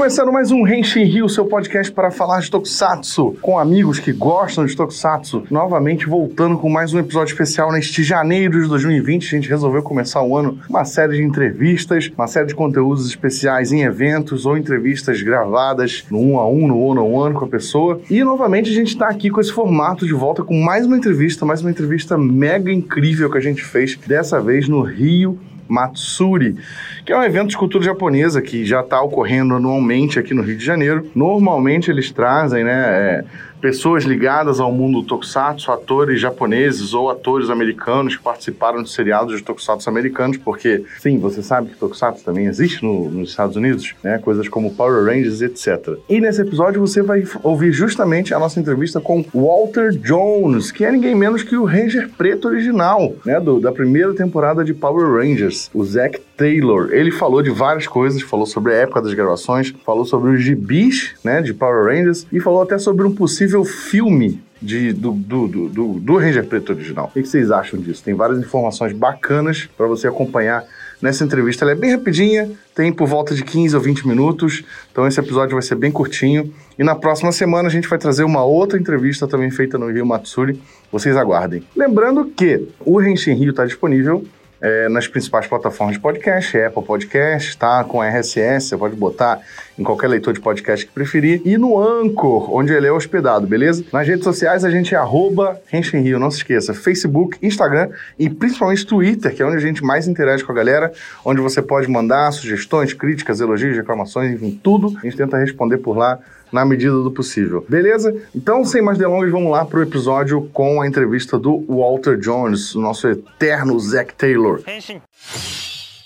começando mais um Henshin Rio, seu podcast para falar de Tokusatsu, com amigos que gostam de Tokusatsu. Novamente voltando com mais um episódio especial neste janeiro de 2020. A gente resolveu começar o ano uma série de entrevistas, uma série de conteúdos especiais em eventos ou entrevistas gravadas no um a um, no one on one com a pessoa. E novamente a gente está aqui com esse formato de volta com mais uma entrevista, mais uma entrevista mega incrível que a gente fez, dessa vez no Rio Matsuri, que é um evento de cultura japonesa que já está ocorrendo anualmente aqui no Rio de Janeiro. Normalmente eles trazem, né, é, pessoas ligadas ao mundo tokusatsu, atores japoneses ou atores americanos que participaram de seriados de tokusatsu americanos, porque, sim, você sabe que tokusatsu também existe no, nos Estados Unidos, né? Coisas como Power Rangers, etc. E nesse episódio você vai ouvir justamente a nossa entrevista com Walter Jones, que é ninguém menos que o Ranger Preto original, né? Do, da primeira temporada de Power Rangers, o Zack Taylor. Ele falou de várias coisas, falou sobre a época das gravações, falou sobre os gibis, né, de Power Rangers, e falou até sobre um possível filme de, do, do, do, do, Ranger Preto original. O que vocês acham disso? Tem várias informações bacanas para você acompanhar nessa entrevista. Ela é bem rapidinha, tem por volta de 15 ou 20 minutos, então esse episódio vai ser bem curtinho. E na próxima semana a gente vai trazer uma outra entrevista também feita no Rio Matsuri. Vocês aguardem. Lembrando que o Renshin Rio está disponível é, nas principais plataformas de podcast, Apple Podcast, tá? Com RSS, você pode botar em qualquer leitor de podcast que preferir. E no Anchor, onde ele é hospedado, beleza? Nas redes sociais a gente é arroba Rio, não se esqueça. Facebook, Instagram e principalmente Twitter, que é onde a gente mais interage com a galera, onde você pode mandar sugestões, críticas, elogios, reclamações, enfim, tudo. A gente tenta responder por lá na medida do possível. Beleza? Então, sem mais delongas, vamos lá pro episódio com a entrevista do Walter Jones, o nosso eterno Zack Taylor.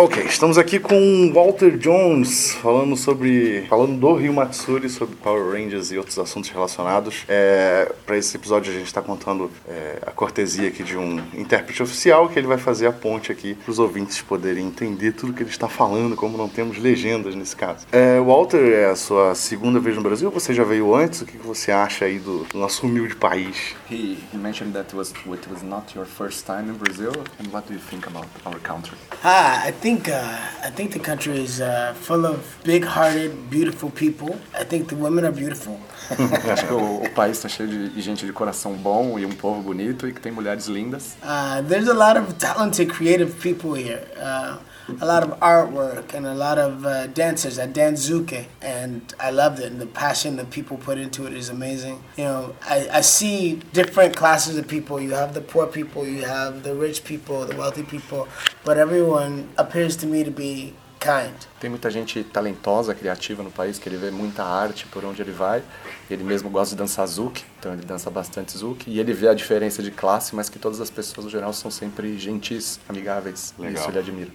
Ok, estamos aqui com Walter Jones falando sobre. falando do Rio Matsuri, sobre Power Rangers e outros assuntos relacionados. É, Para esse episódio a gente está contando é, a cortesia aqui de um intérprete oficial que ele vai fazer a ponte aqui para os ouvintes poderem entender tudo que ele está falando, como não temos legendas nesse caso. É, Walter, é a sua segunda vez no Brasil? Você já veio antes? O que você acha aí do, do nosso humilde país? He, he mentioned that it was, it was not your first time in Brazil. And what do you think about our country? Ah, I think think uh, I think the country is uh, full of big-hearted, beautiful people. I think the women are beautiful. Acho que o, o país está cheio de, gente de coração bom e um povo bonito e que tem mulheres lindas. Uh, there's a lot of talented, creative people here. Uh, a lot of artwork and a lot of uh, dancers at Danzuke, and I loved it. And the passion that people put into it is amazing. You know, I, I see different classes of people. You have the poor people, you have the rich people, the wealthy people, but everyone appears to me to be kind. Tem muita gente talentosa, criativa no país, que ele vê muita arte por onde ele vai. Ele mesmo gosta de dançar zouk, então ele dança bastante zouk. E ele vê a diferença de classe, mas que todas as pessoas, no geral, são sempre gentis, amigáveis. Legal. Isso ele admira.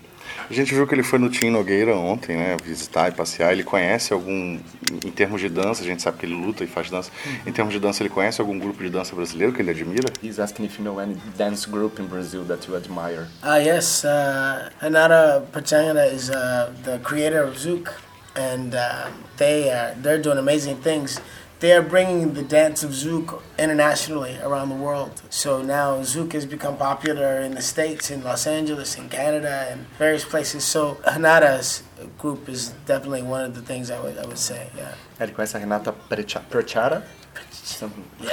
A gente viu que ele foi no Tim Nogueira ontem, né? Visitar e passear. Ele conhece algum, em termos de dança, a gente sabe que ele luta e faz dança. Em termos de dança, ele conhece algum grupo de dança brasileiro que ele admira? He's asking if you know any dance group in Brazil that you admire. Ah, uh, yes. Uh, Renata Pachanga is uh, the creator of Zouk, and uh, they uh, they're doing amazing things. They are bringing the dance of Zouk internationally around the world. So now Zouk has become popular in the States, in Los Angeles, in Canada, and various places. So Hanada's group is definitely one of the things I would, I would say, yeah. A Renata Perchara?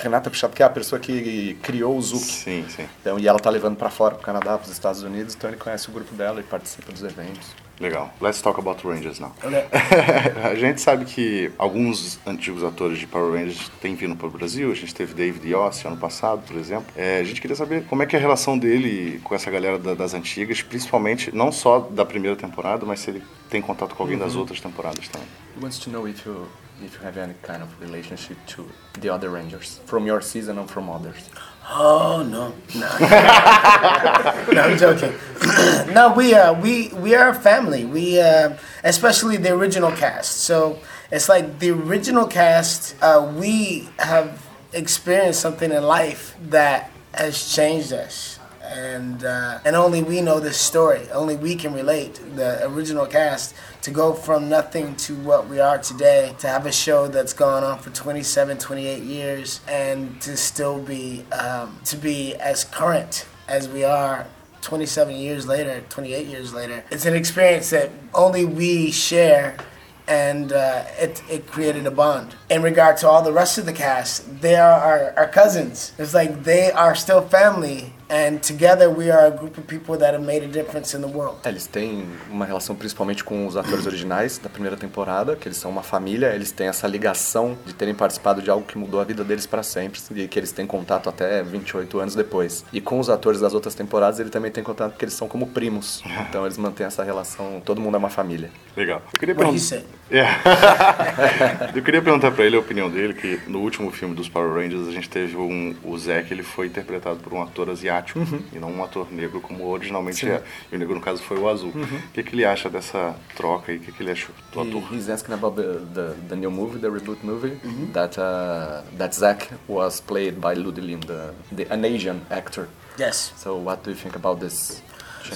Renata Pichara, que é a pessoa que criou o Zouk. Sim, sim. Então, e ela tá levando para fora, para o Canadá, para os Estados Unidos, então ele conhece o grupo dela e participa dos eventos. Legal. Let's talk about Rangers now. A gente sabe que alguns antigos atores de Power Rangers têm vindo para o Brasil. A gente teve David Yost ano passado, por exemplo. É, a gente queria saber como é que é a relação dele com essa galera da, das antigas, principalmente não só da primeira temporada, mas se ele tem contato com alguém das uhum. outras temporadas também. He wants to know if you if you have any kind of relationship to the other Rangers from your season or from others. Oh no, no, no I'm joking. no, we uh, we we are a family. We uh, especially the original cast. So it's like the original cast. Uh, we have experienced something in life that has changed us and uh, and only we know this story. Only we can relate the original cast to go from nothing to what we are today. To have a show that's gone on for 27, 28 years, and to still be um, to be as current as we are 27 years later, 28 years later. It's an experience that only we share and uh, it, it created a bond. In regard to all the rest of the cast, they are our, our cousins. It's like they are still family, and together we are a group of people that have made a difference in the world. É, eles têm uma relação principalmente com os atores originais da primeira temporada, que eles são uma família, eles têm essa ligação de terem participado de algo que mudou a vida deles para sempre e que eles têm contato até 28 anos depois. E com os atores das outras temporadas, ele também tem contato porque eles são como primos. Então eles mantêm essa relação, todo mundo é uma família. Legal. Eu queria perguntar. Eu queria perguntar pra ele a opinião dele, que no último filme dos Power Rangers a gente teve um. O Zack, ele foi interpretado por um ator asiático e não um ator negro, como originalmente é. E o negro, no caso, foi o azul. O que, que ele acha dessa troca aí? O que, que ele achou do He, ator? he's asking about the, the, the new movie, the reboot movie, that uh, that Zack was played by Ludi Lim, the, the an Asian actor. Yes. So what do you think about this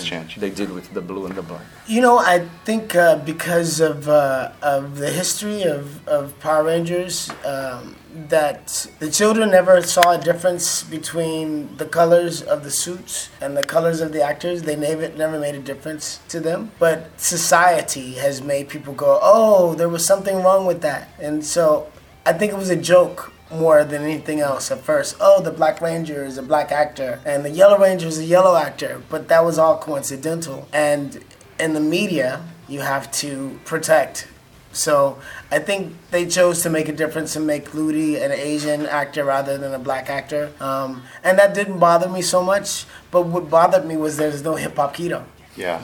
change, change. they did with the blue and the black? You know, I think uh, because of uh, of the history of, of Power Rangers, um, that the children never saw a difference between the colors of the suits and the colors of the actors. They never never made a difference to them. But society has made people go, "Oh, there was something wrong with that," and so I think it was a joke more than anything else at first. Oh, the Black Ranger is a black actor, and the Yellow Ranger is a yellow actor, but that was all coincidental. And in the media, you have to protect. So I think they chose to make a difference and make Ludi an Asian actor rather than a black actor. Um, and that didn't bother me so much, but what bothered me was there's no hip hop keto. Yeah.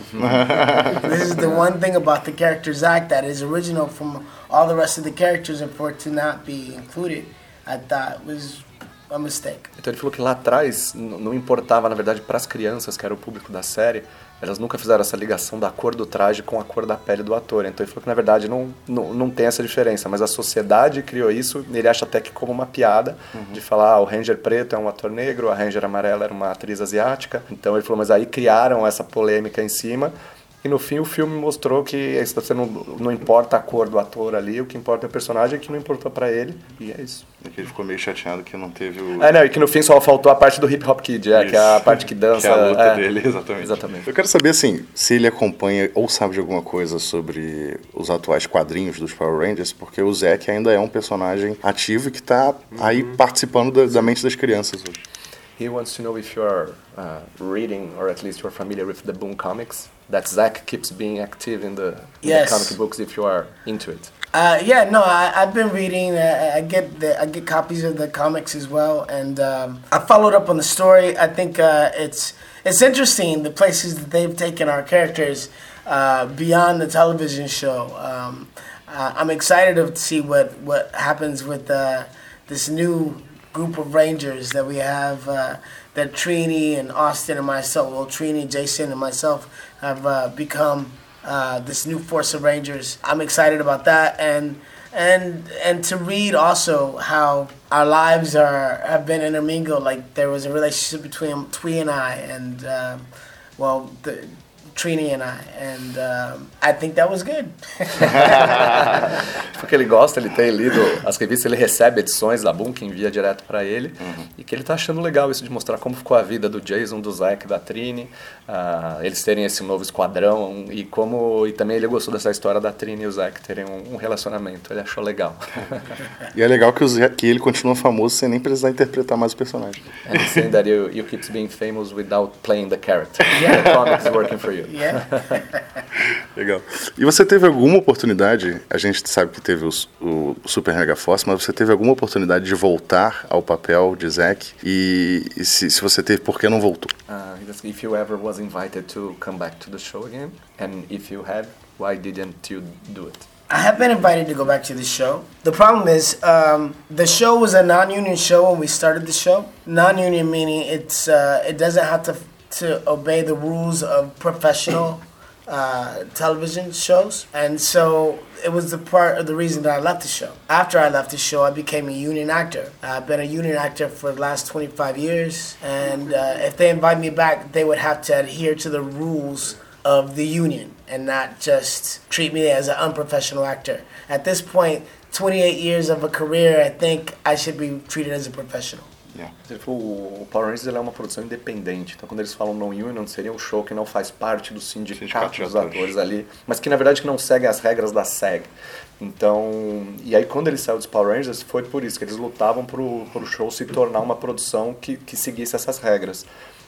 this is the one thing about the character Zack that is original from all the rest of the characters, and for it to not be included, I thought was a mistake. Então ele falou que lá atrás não importava, na verdade, para as crianças, que era o público da série, elas nunca fizeram essa ligação da cor do traje com a cor da pele do ator. Então ele falou que, na verdade, não, não, não tem essa diferença, mas a sociedade criou isso, e ele acha até que como uma piada, de falar, ah, o Ranger preto é um ator negro, a Ranger amarela era uma atriz asiática. Então ele falou, mas aí criaram essa polêmica em cima, e no fim o filme mostrou que você não, não importa a cor do ator ali, o que importa é o personagem que não importou para ele, e é isso. É que ele ficou meio chateado que não teve o. É, não, e que no fim só faltou a parte do hip hop kid, é, que é a parte que dança. Que é a luta é. dele, exatamente. Exatamente. Eu quero saber, assim, se ele acompanha ou sabe de alguma coisa sobre os atuais quadrinhos dos Power Rangers, porque o Zack ainda é um personagem ativo e que tá aí participando da, da mente das crianças hoje. He wants to know if you're uh, reading, or at least you're familiar with the Boom comics. That Zack keeps being active in the, in Yes. the comic books if you are into it. Uh, yeah, no, I, I've been reading. Uh, I get the I get copies of the comics as well, and um, I followed up on the story. I think uh, it's it's interesting the places that they've taken our characters uh, beyond the television show. Um, uh, I'm excited to see what what happens with uh, this new group of rangers that we have. Uh, that Trini and Austin and myself, well, Trini, Jason, and myself have uh, become uh, this new force of Rangers. I'm excited about that, and and and to read also how our lives are have been intermingled. Like there was a relationship between Twee and I, and um, well, the Trini and I, and um, I think that was good. Porque ele gosta, ele tem lido as revistas, ele recebe edições da Boom que envia direto pra ele. E que ele tá achando legal isso de mostrar como ficou a vida do Jason, do Zack, da Trini. ah, eles terem esse novo esquadrão e como. E também ele gostou dessa história da Trini e o Zack terem um, um relacionamento. Ele achou legal. E é legal que, que ele continua famoso sem nem precisar interpretar mais o personagem. And he's saying that you, you keep being famous without playing the character. The comics working for you. Yeah. Legal. E você teve alguma oportunidade, a gente sabe que teve os- o, Super Mega Force, mas você teve alguma oportunidade de voltar ao papel de Zack? E, e se, se você teve, por que não voltou? Uh, if you ever was invited to come back to the show again, and if you had, why didn't you do it? I have been invited to go back to the show. The problem is, um, the show was a non-union show when we started the show. Non-union meaning it's uh, it doesn't have to to obey the rules of professional uh, television shows, and so it was the part of the reason that I left the show. After I left the show, I became a union actor. I've been a union actor for the last 25 years, and uh, if they invite me back, they would have to adhere to the rules of the union and not just treat me as an unprofessional actor. At this point, 28 years of a career, I think I should be treated as a professional. Yeah. Ele falou, o Power Rangers é uma produção independente, então quando eles falam non-union, seria um show que não faz parte do sindicato, Sindicato dos atores. ali, mas que na verdade que não segue as regras da SEG. Então, e aí quando ele saiu dos Power Rangers, foi por isso que eles lutavam pro, pro show se tornar uma produção que, que seguisse essas regras.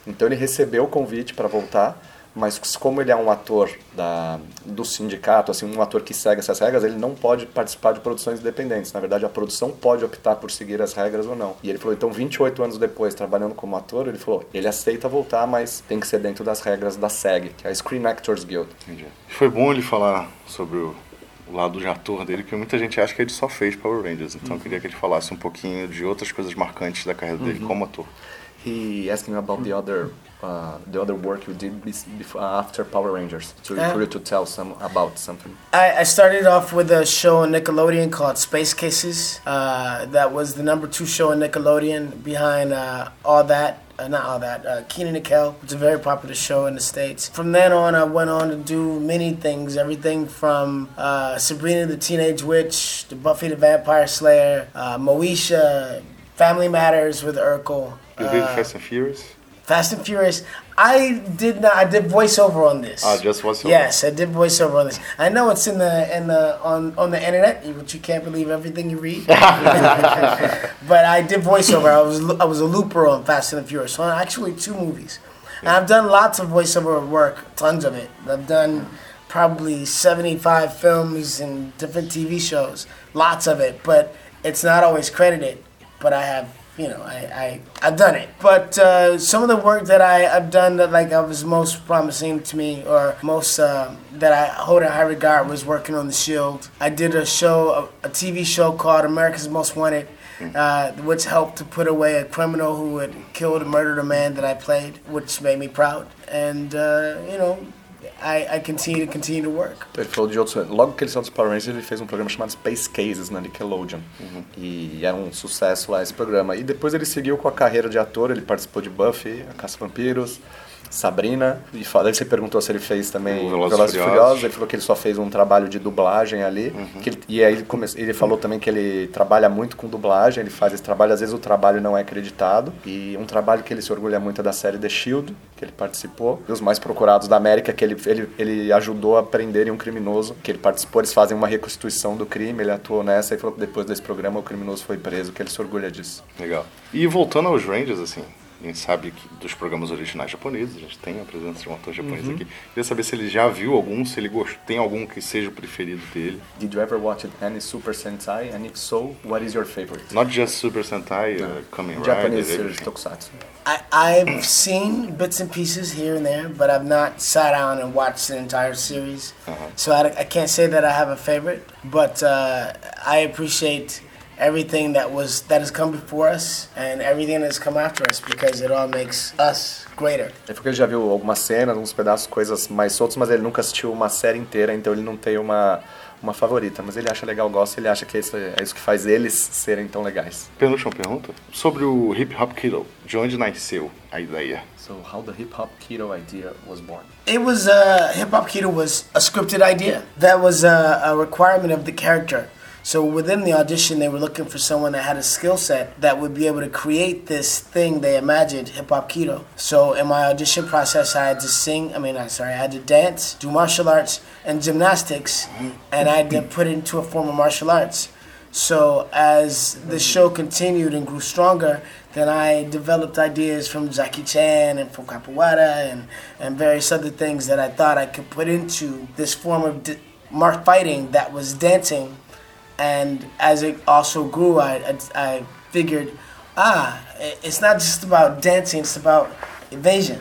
Então ele recebeu o convite para voltar, mas como ele é um ator da, do sindicato, assim, um ator que segue essas regras, ele não pode participar de produções independentes. Na verdade, a produção pode optar por seguir as regras ou não. E ele falou, então, 28 anos depois, trabalhando como ator, ele falou, ele aceita voltar, mas tem que ser dentro das regras da SEG, que é a Screen Actors Guild. Entendi. Foi bom ele falar sobre o, o lado de ator dele, porque muita gente acha que ele só fez Power Rangers. Então eu queria que ele falasse um pouquinho de outras coisas marcantes da carreira dele como ator. He asked me about the other uh, the other work you did before, after Power Rangers, for you to tell some about something. I, I started off with a show on Nickelodeon called Space Cases. Uh, that was the number two show on Nickelodeon behind uh, All That. Uh, not all that. Uh, Keenan and Kel. It's a very popular show in the states. From then on, I went on to do many things. Everything from uh, Sabrina the Teenage Witch to Buffy the Vampire Slayer, uh, Moesha, Family Matters with Urkel. You did uh, Fast and Furious? Fast and Furious. I did not. I did voiceover on this. Ah, just voiceover. Yes, I did voiceover on this. I know it's in the in the on on the internet, but you can't believe everything you read. but I did voiceover. I was I was a looper on Fast and the Furious. So actually, two movies. And I've done lots of voiceover work, tons of it. I've done probably seventy five films and different TV shows, lots of it. But it's not always credited. But I have you know, I, I I've done it. But uh, some of the work that I, I've done that like I was most promising to me or most uh, that I hold in high regard was working on the Shield. I did a show, a, a TV show called America's Most Wanted, uh, which helped to put away a criminal who had killed and murdered a man that I played, which made me proud. And uh, you know, I, I continue to continue to work. Ele falou de outros. Logo que ele saiu dos Power Rangers, ele fez um programa chamado Space Cases na Nickelodeon. E era um sucesso lá esse programa. E depois ele seguiu com a carreira de ator, ele participou de Buffy, A Caça Vampiros, Sabrina. E daí você perguntou se ele fez também Velozes Furiosos. Furiosos. Ele falou que ele só fez um trabalho de dublagem ali. que ele- e aí ele, come, ele falou também que ele trabalha muito com dublagem, ele faz esse trabalho, às vezes o trabalho não é acreditado. E um trabalho que ele se orgulha muito é da série The Shield, que ele participou. E os mais procurados da América, que ele, ele, ele ajudou a prenderem um criminoso, que ele participou, eles fazem uma reconstituição do crime, ele atuou nessa e falou que depois desse programa o criminoso foi preso, que ele se orgulha disso. Legal. E voltando aos Rangers, assim, a gente sabe que dos programas originais japoneses, a gente tem a presença de um ator japonês aqui. Queria saber se ele já viu algum, se ele gost... tem algum que seja o preferido dele. Did you ever watch any Super Sentai? And if so, what is your favorite? Not just Super Sentai, uh, Kamen Rider, Japanese series, everything. Tokusatsu. I, I've seen bits and pieces here and there, but I've not sat down and watched the entire series. So I, I can't say that I have a favorite, but uh, I appreciate everything that was that has come before us and everything that's come after us because it all makes us greater. Ele falou que ele já viu algumas cenas, alguns pedaços, coisas mais soltas, mas ele nunca assistiu uma série inteira, então ele não tem uma, uma favorita. Mas ele acha legal, gosta, ele acha que isso é isso que faz eles serem tão legais. Penúltima pergunta. Sobre o Hip Hop Kiddo, de onde nasceu a ideia? So how the hip hop keto idea was born? It was uh, hip hop keto was a scripted idea that was a, a requirement of the character. So within the audition, they were looking for someone that had a skill set that would be able to create this thing they imagined hip hop keto. So in my audition process, I had to sing. I mean, I'm sorry, I had to dance, do martial arts and gymnastics, and I had to put it into a form of martial arts. So as the show continued and grew stronger, then I developed ideas from Jackie Chan and from Capoeira and, and various other things that I thought I could put into this form of di- fighting that was dancing. And as it also grew, I, I, I figured, ah, it's not just about dancing, it's about evasion.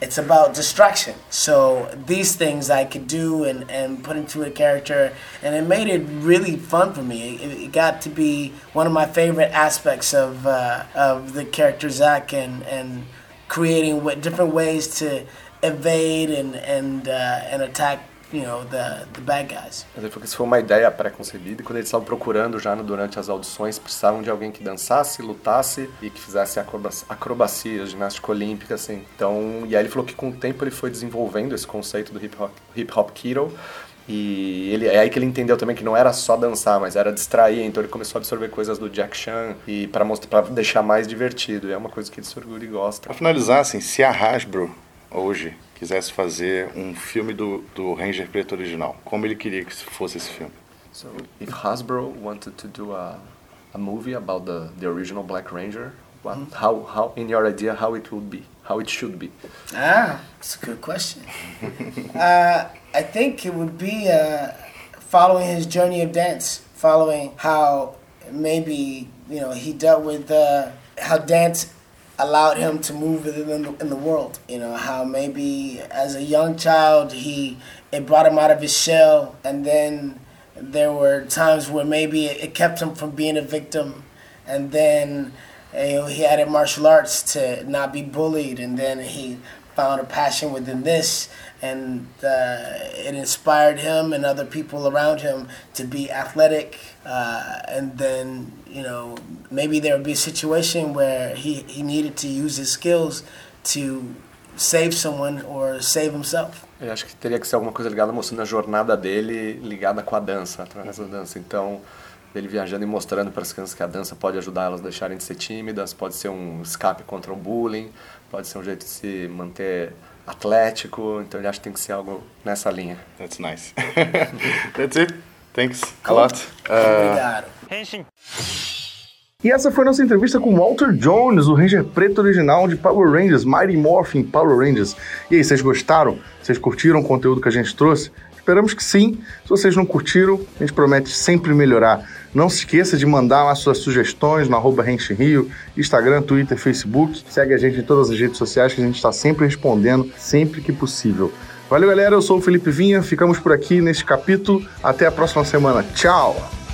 It's about distraction. So these things I could do and, and put into a character, and it made it really fun for me. It, it got to be one of my favorite aspects of, uh, of the character Zach and, and creating what, different ways to evade and, and, uh, and attack, you know, the, the bad guys. Mas ele falou que isso foi uma ideia pré-concebida e quando eles estavam procurando já durante as audições, precisavam de alguém que dançasse, lutasse e que fizesse acrobacia, acrobacia ginástica olímpica, assim. Então, e aí ele falou que com o tempo ele foi desenvolvendo esse conceito do hip hop, hip hop keto E ele, é aí que ele entendeu também que não era só dançar, mas era distrair. Então ele começou a absorver coisas do Jack Chan e para mostrar, para deixar mais divertido. E é uma coisa que ele se orgulha e gosta. Para finalizar, assim, se a Hasbro hoje quisesse fazer um filme do, do Ranger Preto original, como ele queria que fosse esse filme? So, if Hasbro wanted to do a, a movie about the, the original Black Ranger, what, mm-hmm. how, how, in your idea, how it would be, how it should be? Ah, that's a good question. uh, I think it would be uh, following his journey of dance, following how maybe you know he dealt with uh, how dance allowed him to move within the, in the world. You know how maybe as a young child he it brought him out of his shell, and then there were times where maybe it kept him from being a victim, and then you know, he added martial arts to not be bullied, and then he found a passion within this, and uh, it inspired him and other people around him to be athletic. Uh, and then, you know, maybe there would be a situation where he, he needed to use his skills to save someone or save himself. Eu acho que teria que ser alguma coisa ligada mostrando a jornada dele ligada com a dança, através da dança. Então, ele viajando e mostrando para as crianças que a dança pode ajudar elas a deixarem de ser tímidas, pode ser um escape contra o bullying, pode ser um jeito de se manter atlético, então ele acha que tem que ser algo nessa linha. That's nice. That's it. Thanks a lot. Uh... Obrigado. E essa foi nossa entrevista com Walter Jones, o Ranger preto original de Power Rangers, Mighty Morphin Power Rangers. E aí, vocês gostaram? Vocês curtiram o conteúdo que a gente trouxe? Esperamos que sim. Se vocês não curtiram, a gente promete sempre melhorar. Não se esqueça de mandar lá suas sugestões no arroba Rio, Instagram, Twitter, Facebook. Segue a gente em todas as redes sociais que a gente está sempre respondendo, sempre que possível. Valeu, galera. Eu sou o Felipe Vinha. Ficamos por aqui neste capítulo. Até a próxima semana. Tchau!